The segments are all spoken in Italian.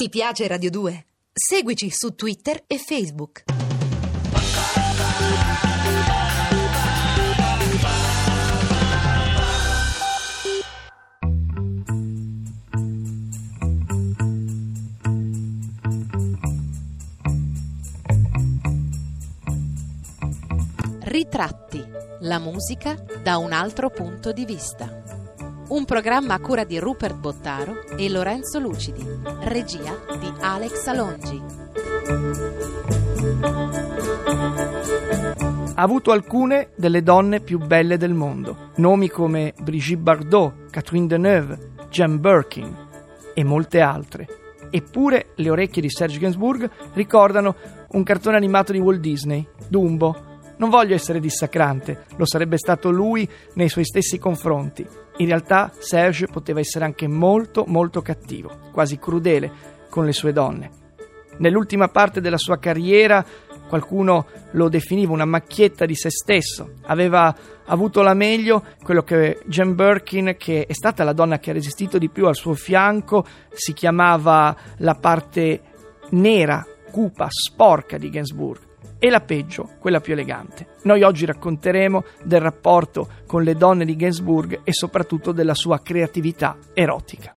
Ti piace Radio 2? Seguici su Twitter e Facebook. Ritratti, la musica da un altro punto di vista. Un programma a cura di Rupert Bottaro e Lorenzo Lucidi, regia di Alex Alongi. Ha avuto alcune delle donne più belle del mondo, nomi come Brigitte Bardot, Catherine Deneuve, Jen Birkin e molte altre. Eppure le orecchie di Serge Gainsbourg ricordano un cartone animato di Walt Disney, Dumbo, non voglio essere dissacrante, lo sarebbe stato lui nei suoi stessi confronti. In realtà Serge poteva essere anche molto molto cattivo, quasi crudele con le sue donne. Nell'ultima parte della sua carriera qualcuno lo definiva una macchietta di se stesso. Aveva avuto la meglio quello che Jen Birkin, che è stata la donna che ha resistito di più al suo fianco, si chiamava la parte nera, cupa, sporca di Gainsbourg e la peggio, quella più elegante. Noi oggi racconteremo del rapporto con le donne di Gainsbourg e soprattutto della sua creatività erotica.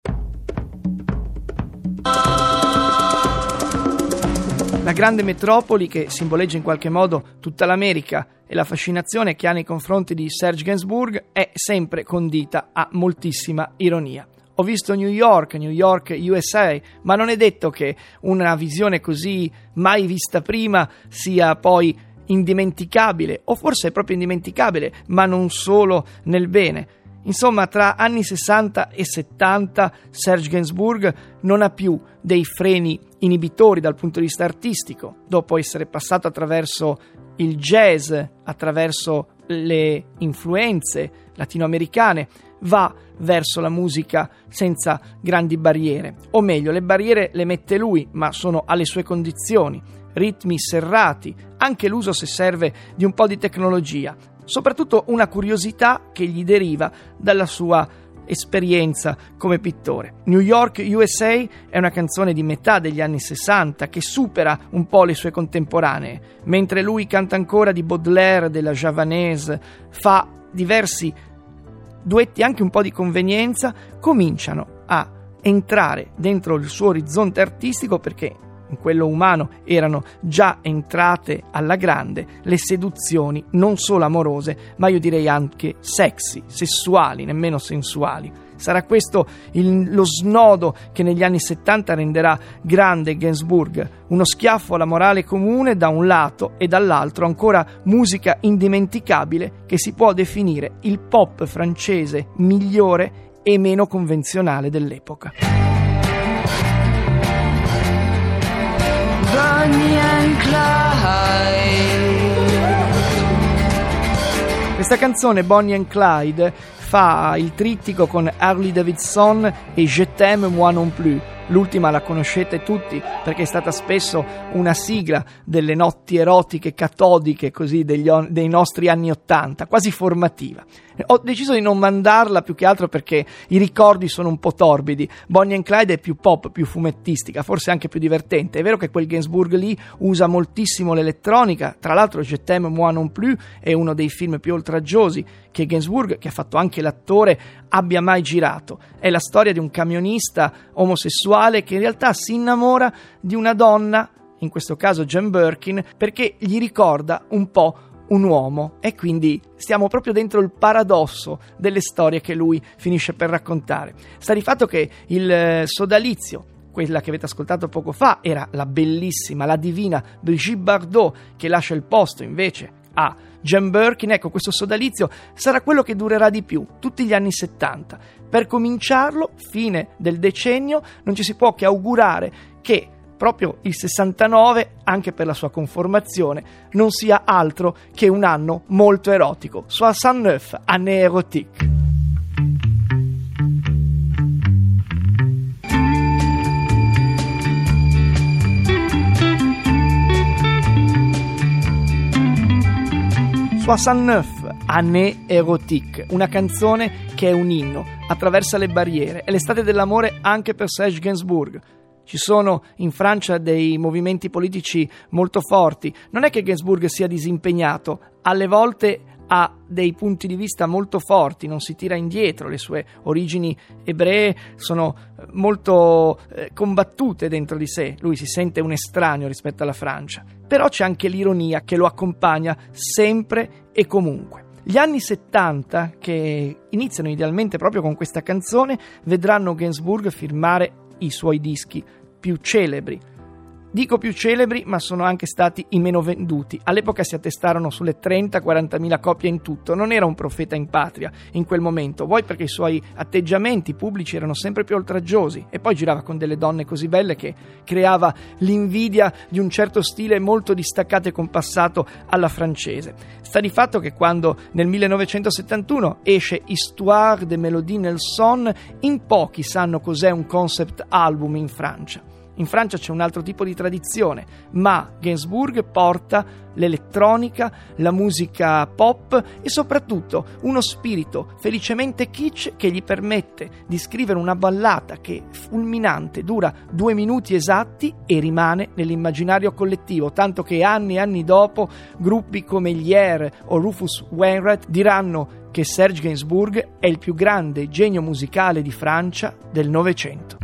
La grande metropoli che simboleggia in qualche modo tutta l'America e la fascinazione che ha nei confronti di Serge Gainsbourg è sempre condita a moltissima ironia. Ho visto New York, New York USA, ma non è detto che una visione così mai vista prima sia poi indimenticabile, o forse è proprio indimenticabile, ma non solo nel bene. Insomma, tra anni 60 e 70 Serge Gainsbourg non ha più dei freni inibitori dal punto di vista artistico, dopo essere passato attraverso il jazz, attraverso le influenze latinoamericane, va verso la musica senza grandi barriere. O meglio, le barriere le mette lui, ma sono alle sue condizioni. Ritmi serrati, anche l'uso se serve di un po' di tecnologia, soprattutto una curiosità che gli deriva dalla sua esperienza come pittore. New York USA è una canzone di metà degli anni 60 che supera un po' le sue contemporanee, mentre lui canta ancora di Baudelaire, della Javanese, fa diversi duetti anche un po' di convenienza, cominciano a entrare dentro il suo orizzonte artistico perché in quello umano erano già entrate alla grande le seduzioni non solo amorose, ma io direi anche sexy, sessuali, nemmeno sensuali. Sarà questo il, lo snodo che negli anni 70 renderà grande Gainsbourg, uno schiaffo alla morale comune da un lato e dall'altro ancora musica indimenticabile che si può definire il pop francese migliore e meno convenzionale dell'epoca. Questa canzone Bonnie and Clyde fa il trittico con Harley Davidson e Je t'aime moi non plus. L'ultima la conoscete tutti perché è stata spesso una sigla delle notti erotiche catodiche così degli, dei nostri anni Ottanta, quasi formativa. Ho deciso di non mandarla più che altro perché i ricordi sono un po' torbidi. Bonnie and Clyde è più pop, più fumettistica, forse anche più divertente. È vero che quel Gainsbourg lì usa moltissimo l'elettronica, tra l'altro Je t'aime moi non plus è uno dei film più oltraggiosi che Gainsbourg, che ha fatto anche l'attore, abbia mai girato. È la storia di un camionista omosessuale che in realtà si innamora di una donna, in questo caso Jen Birkin, perché gli ricorda un po' un uomo e quindi stiamo proprio dentro il paradosso delle storie che lui finisce per raccontare. Sta di fatto che il eh, sodalizio quella che avete ascoltato poco fa era la bellissima, la divina Brigitte Bardot che lascia il posto invece a Jen Birkin, ecco questo sodalizio sarà quello che durerà di più, tutti gli anni 70. Per cominciarlo, fine del decennio, non ci si può che augurare che proprio il 69, anche per la sua conformazione, non sia altro che un anno molto erotico. 69, année érotique. Soixante-neuf, Année Erotique, una canzone che è un inno, attraversa le barriere, è l'estate dell'amore anche per Serge Gainsbourg. ci sono in Francia dei movimenti politici molto forti. Non è che Gainsbourg sia disimpegnato, alle volte ha dei punti di vista molto forti, non si tira indietro, le sue origini ebree sono eh, molto eh, combattute dentro di sé, lui si sente un estraneo rispetto alla Francia, però c'è anche l'ironia che lo accompagna sempre e comunque. Gli anni 70, che iniziano idealmente proprio con questa canzone, vedranno Gainsbourg firmare i suoi dischi più celebri, Dico più celebri, ma sono anche stati i meno venduti. All'epoca si attestarono sulle 30-40 mila copie in tutto. Non era un profeta in patria in quel momento, vuoi perché i suoi atteggiamenti pubblici erano sempre più oltraggiosi e poi girava con delle donne così belle che creava l'invidia di un certo stile molto distaccato e compassato alla francese. Sta di fatto che quando nel 1971 esce Histoire de Mélodie Nelson, in pochi sanno cos'è un concept album in Francia. In Francia c'è un altro tipo di tradizione, ma Gainsbourg porta l'elettronica, la musica pop e soprattutto uno spirito felicemente kitsch che gli permette di scrivere una ballata che fulminante dura due minuti esatti e rimane nell'immaginario collettivo, tanto che anni e anni dopo gruppi come gli Air o Rufus Wainwright diranno che Serge Gainsbourg è il più grande genio musicale di Francia del Novecento.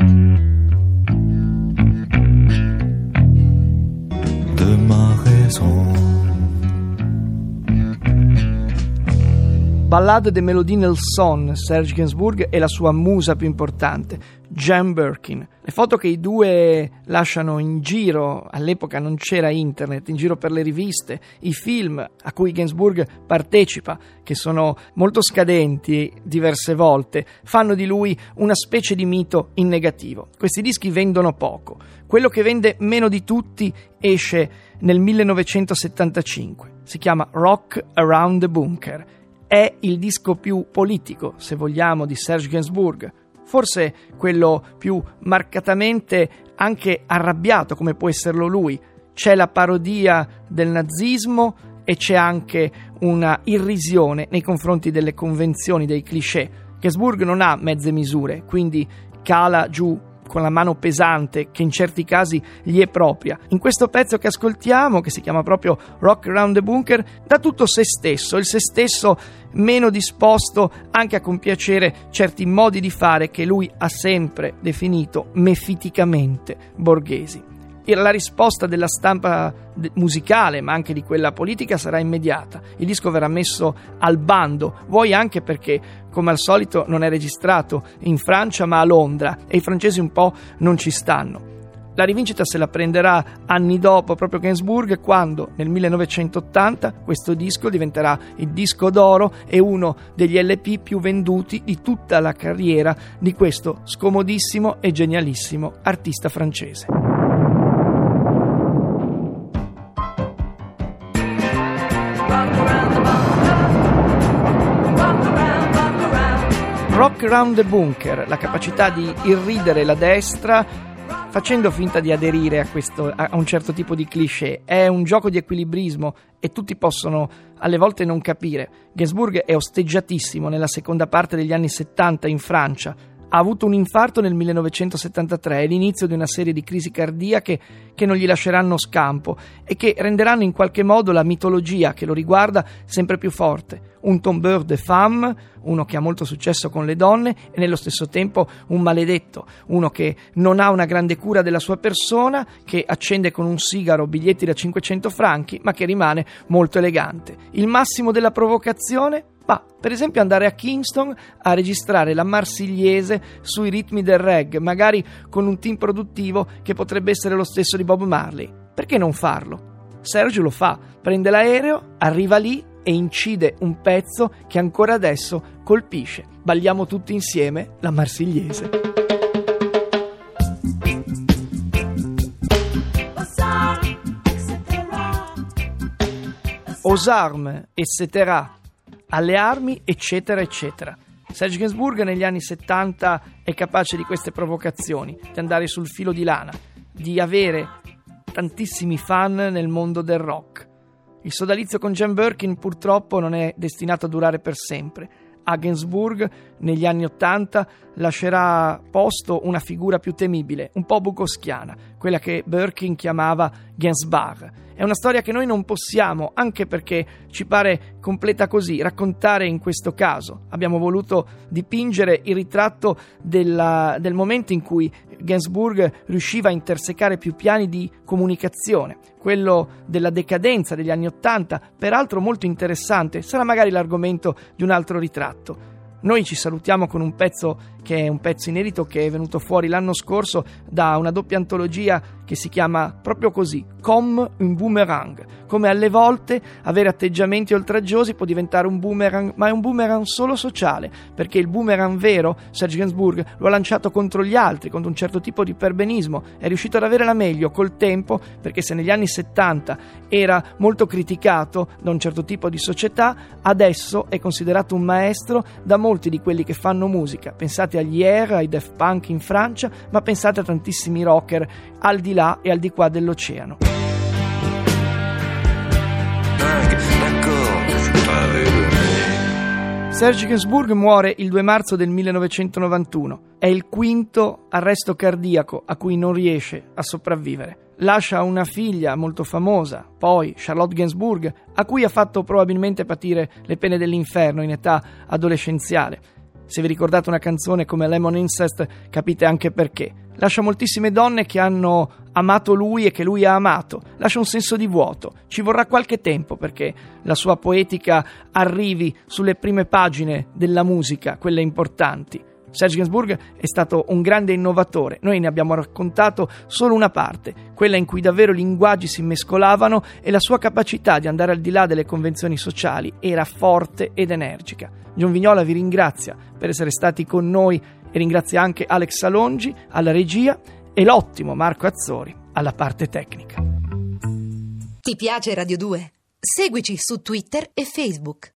Ballade de Melodie Nelson, Serge Gainsbourg e la sua musa più importante, Jan Birkin. Le foto che i due lasciano in giro, all'epoca non c'era internet, in giro per le riviste, i film a cui Gainsbourg partecipa, che sono molto scadenti diverse volte, fanno di lui una specie di mito in negativo. Questi dischi vendono poco. Quello che vende meno di tutti esce nel 1975. Si chiama Rock Around the Bunker è il disco più politico, se vogliamo, di Serge Gainsbourg, forse quello più marcatamente anche arrabbiato come può esserlo lui. C'è la parodia del nazismo e c'è anche una irrisione nei confronti delle convenzioni, dei cliché. Gainsbourg non ha mezze misure, quindi cala giù con la mano pesante che in certi casi gli è propria. In questo pezzo che ascoltiamo, che si chiama proprio Rock Around the Bunker, dà tutto se stesso, il se stesso meno disposto anche a compiacere certi modi di fare che lui ha sempre definito mefiticamente borghesi la risposta della stampa musicale, ma anche di quella politica, sarà immediata. Il disco verrà messo al bando, vuoi anche perché, come al solito, non è registrato in Francia ma a Londra e i francesi un po' non ci stanno. La rivincita se la prenderà anni dopo proprio Gainsbourg quando nel 1980 questo disco diventerà il disco d'oro e uno degli LP più venduti di tutta la carriera di questo scomodissimo e genialissimo artista francese. Rock Around the Bunker, la capacità di irridere la destra facendo finta di aderire a, questo, a un certo tipo di cliché. È un gioco di equilibrismo e tutti possono alle volte non capire. Gainsbourg è osteggiatissimo nella seconda parte degli anni 70 in Francia ha avuto un infarto nel 1973 e l'inizio di una serie di crisi cardiache che non gli lasceranno scampo e che renderanno in qualche modo la mitologia che lo riguarda sempre più forte. Un tombeur de femme, uno che ha molto successo con le donne e nello stesso tempo un maledetto, uno che non ha una grande cura della sua persona, che accende con un sigaro biglietti da 500 franchi, ma che rimane molto elegante. Il massimo della provocazione? Per esempio andare a Kingston a registrare la marsigliese sui ritmi del reggae, magari con un team produttivo che potrebbe essere lo stesso di Bob Marley. Perché non farlo? Sergio lo fa, prende l'aereo, arriva lì e incide un pezzo che ancora adesso colpisce. Balliamo tutti insieme la marsigliese. Aux armes, etc alle armi, eccetera, eccetera. Serge Gainsbourg negli anni 70 è capace di queste provocazioni, di andare sul filo di lana, di avere tantissimi fan nel mondo del rock. Il sodalizio con Jan Birkin purtroppo non è destinato a durare per sempre. A Gainsbourg negli anni Ottanta lascerà posto una figura più temibile, un po' bukowskiana, quella che Birkin chiamava Gainsbar. È una storia che noi non possiamo, anche perché ci pare completa così, raccontare in questo caso. Abbiamo voluto dipingere il ritratto della, del momento in cui Gainsbourg riusciva a intersecare più piani di comunicazione, quello della decadenza degli anni Ottanta, peraltro molto interessante, sarà magari l'argomento di un altro ritratto. Noi ci salutiamo con un pezzo che è un pezzo inedito che è venuto fuori l'anno scorso da una doppia antologia che si chiama proprio così, Com un boomerang. Come alle volte avere atteggiamenti oltraggiosi può diventare un boomerang, ma è un boomerang solo sociale, perché il boomerang vero, Serge Gainsbourg, lo ha lanciato contro gli altri, contro un certo tipo di perbenismo, è riuscito ad avere la meglio col tempo, perché se negli anni 70 era molto criticato da un certo tipo di società, adesso è considerato un maestro da molti di quelli che fanno musica. Pensate agli Air, ai Def Punk in Francia, ma pensate a tantissimi rocker al di là e al di qua dell'oceano. Serge Gainsbourg muore il 2 marzo del 1991. È il quinto arresto cardiaco a cui non riesce a sopravvivere. Lascia una figlia molto famosa, poi Charlotte Gainsbourg, a cui ha fatto probabilmente patire le pene dell'inferno in età adolescenziale. Se vi ricordate una canzone come Lemon Incest, capite anche perché. Lascia moltissime donne che hanno amato lui e che lui ha amato. Lascia un senso di vuoto. Ci vorrà qualche tempo perché la sua poetica arrivi sulle prime pagine della musica, quelle importanti. Serge Gainsbourg è stato un grande innovatore. Noi ne abbiamo raccontato solo una parte, quella in cui davvero i linguaggi si mescolavano e la sua capacità di andare al di là delle convenzioni sociali era forte ed energica. John Vignola vi ringrazia per essere stati con noi e ringrazia anche Alex Salongi alla regia e l'ottimo Marco Azzori alla parte tecnica. Ti piace Radio 2? Seguici su Twitter e Facebook.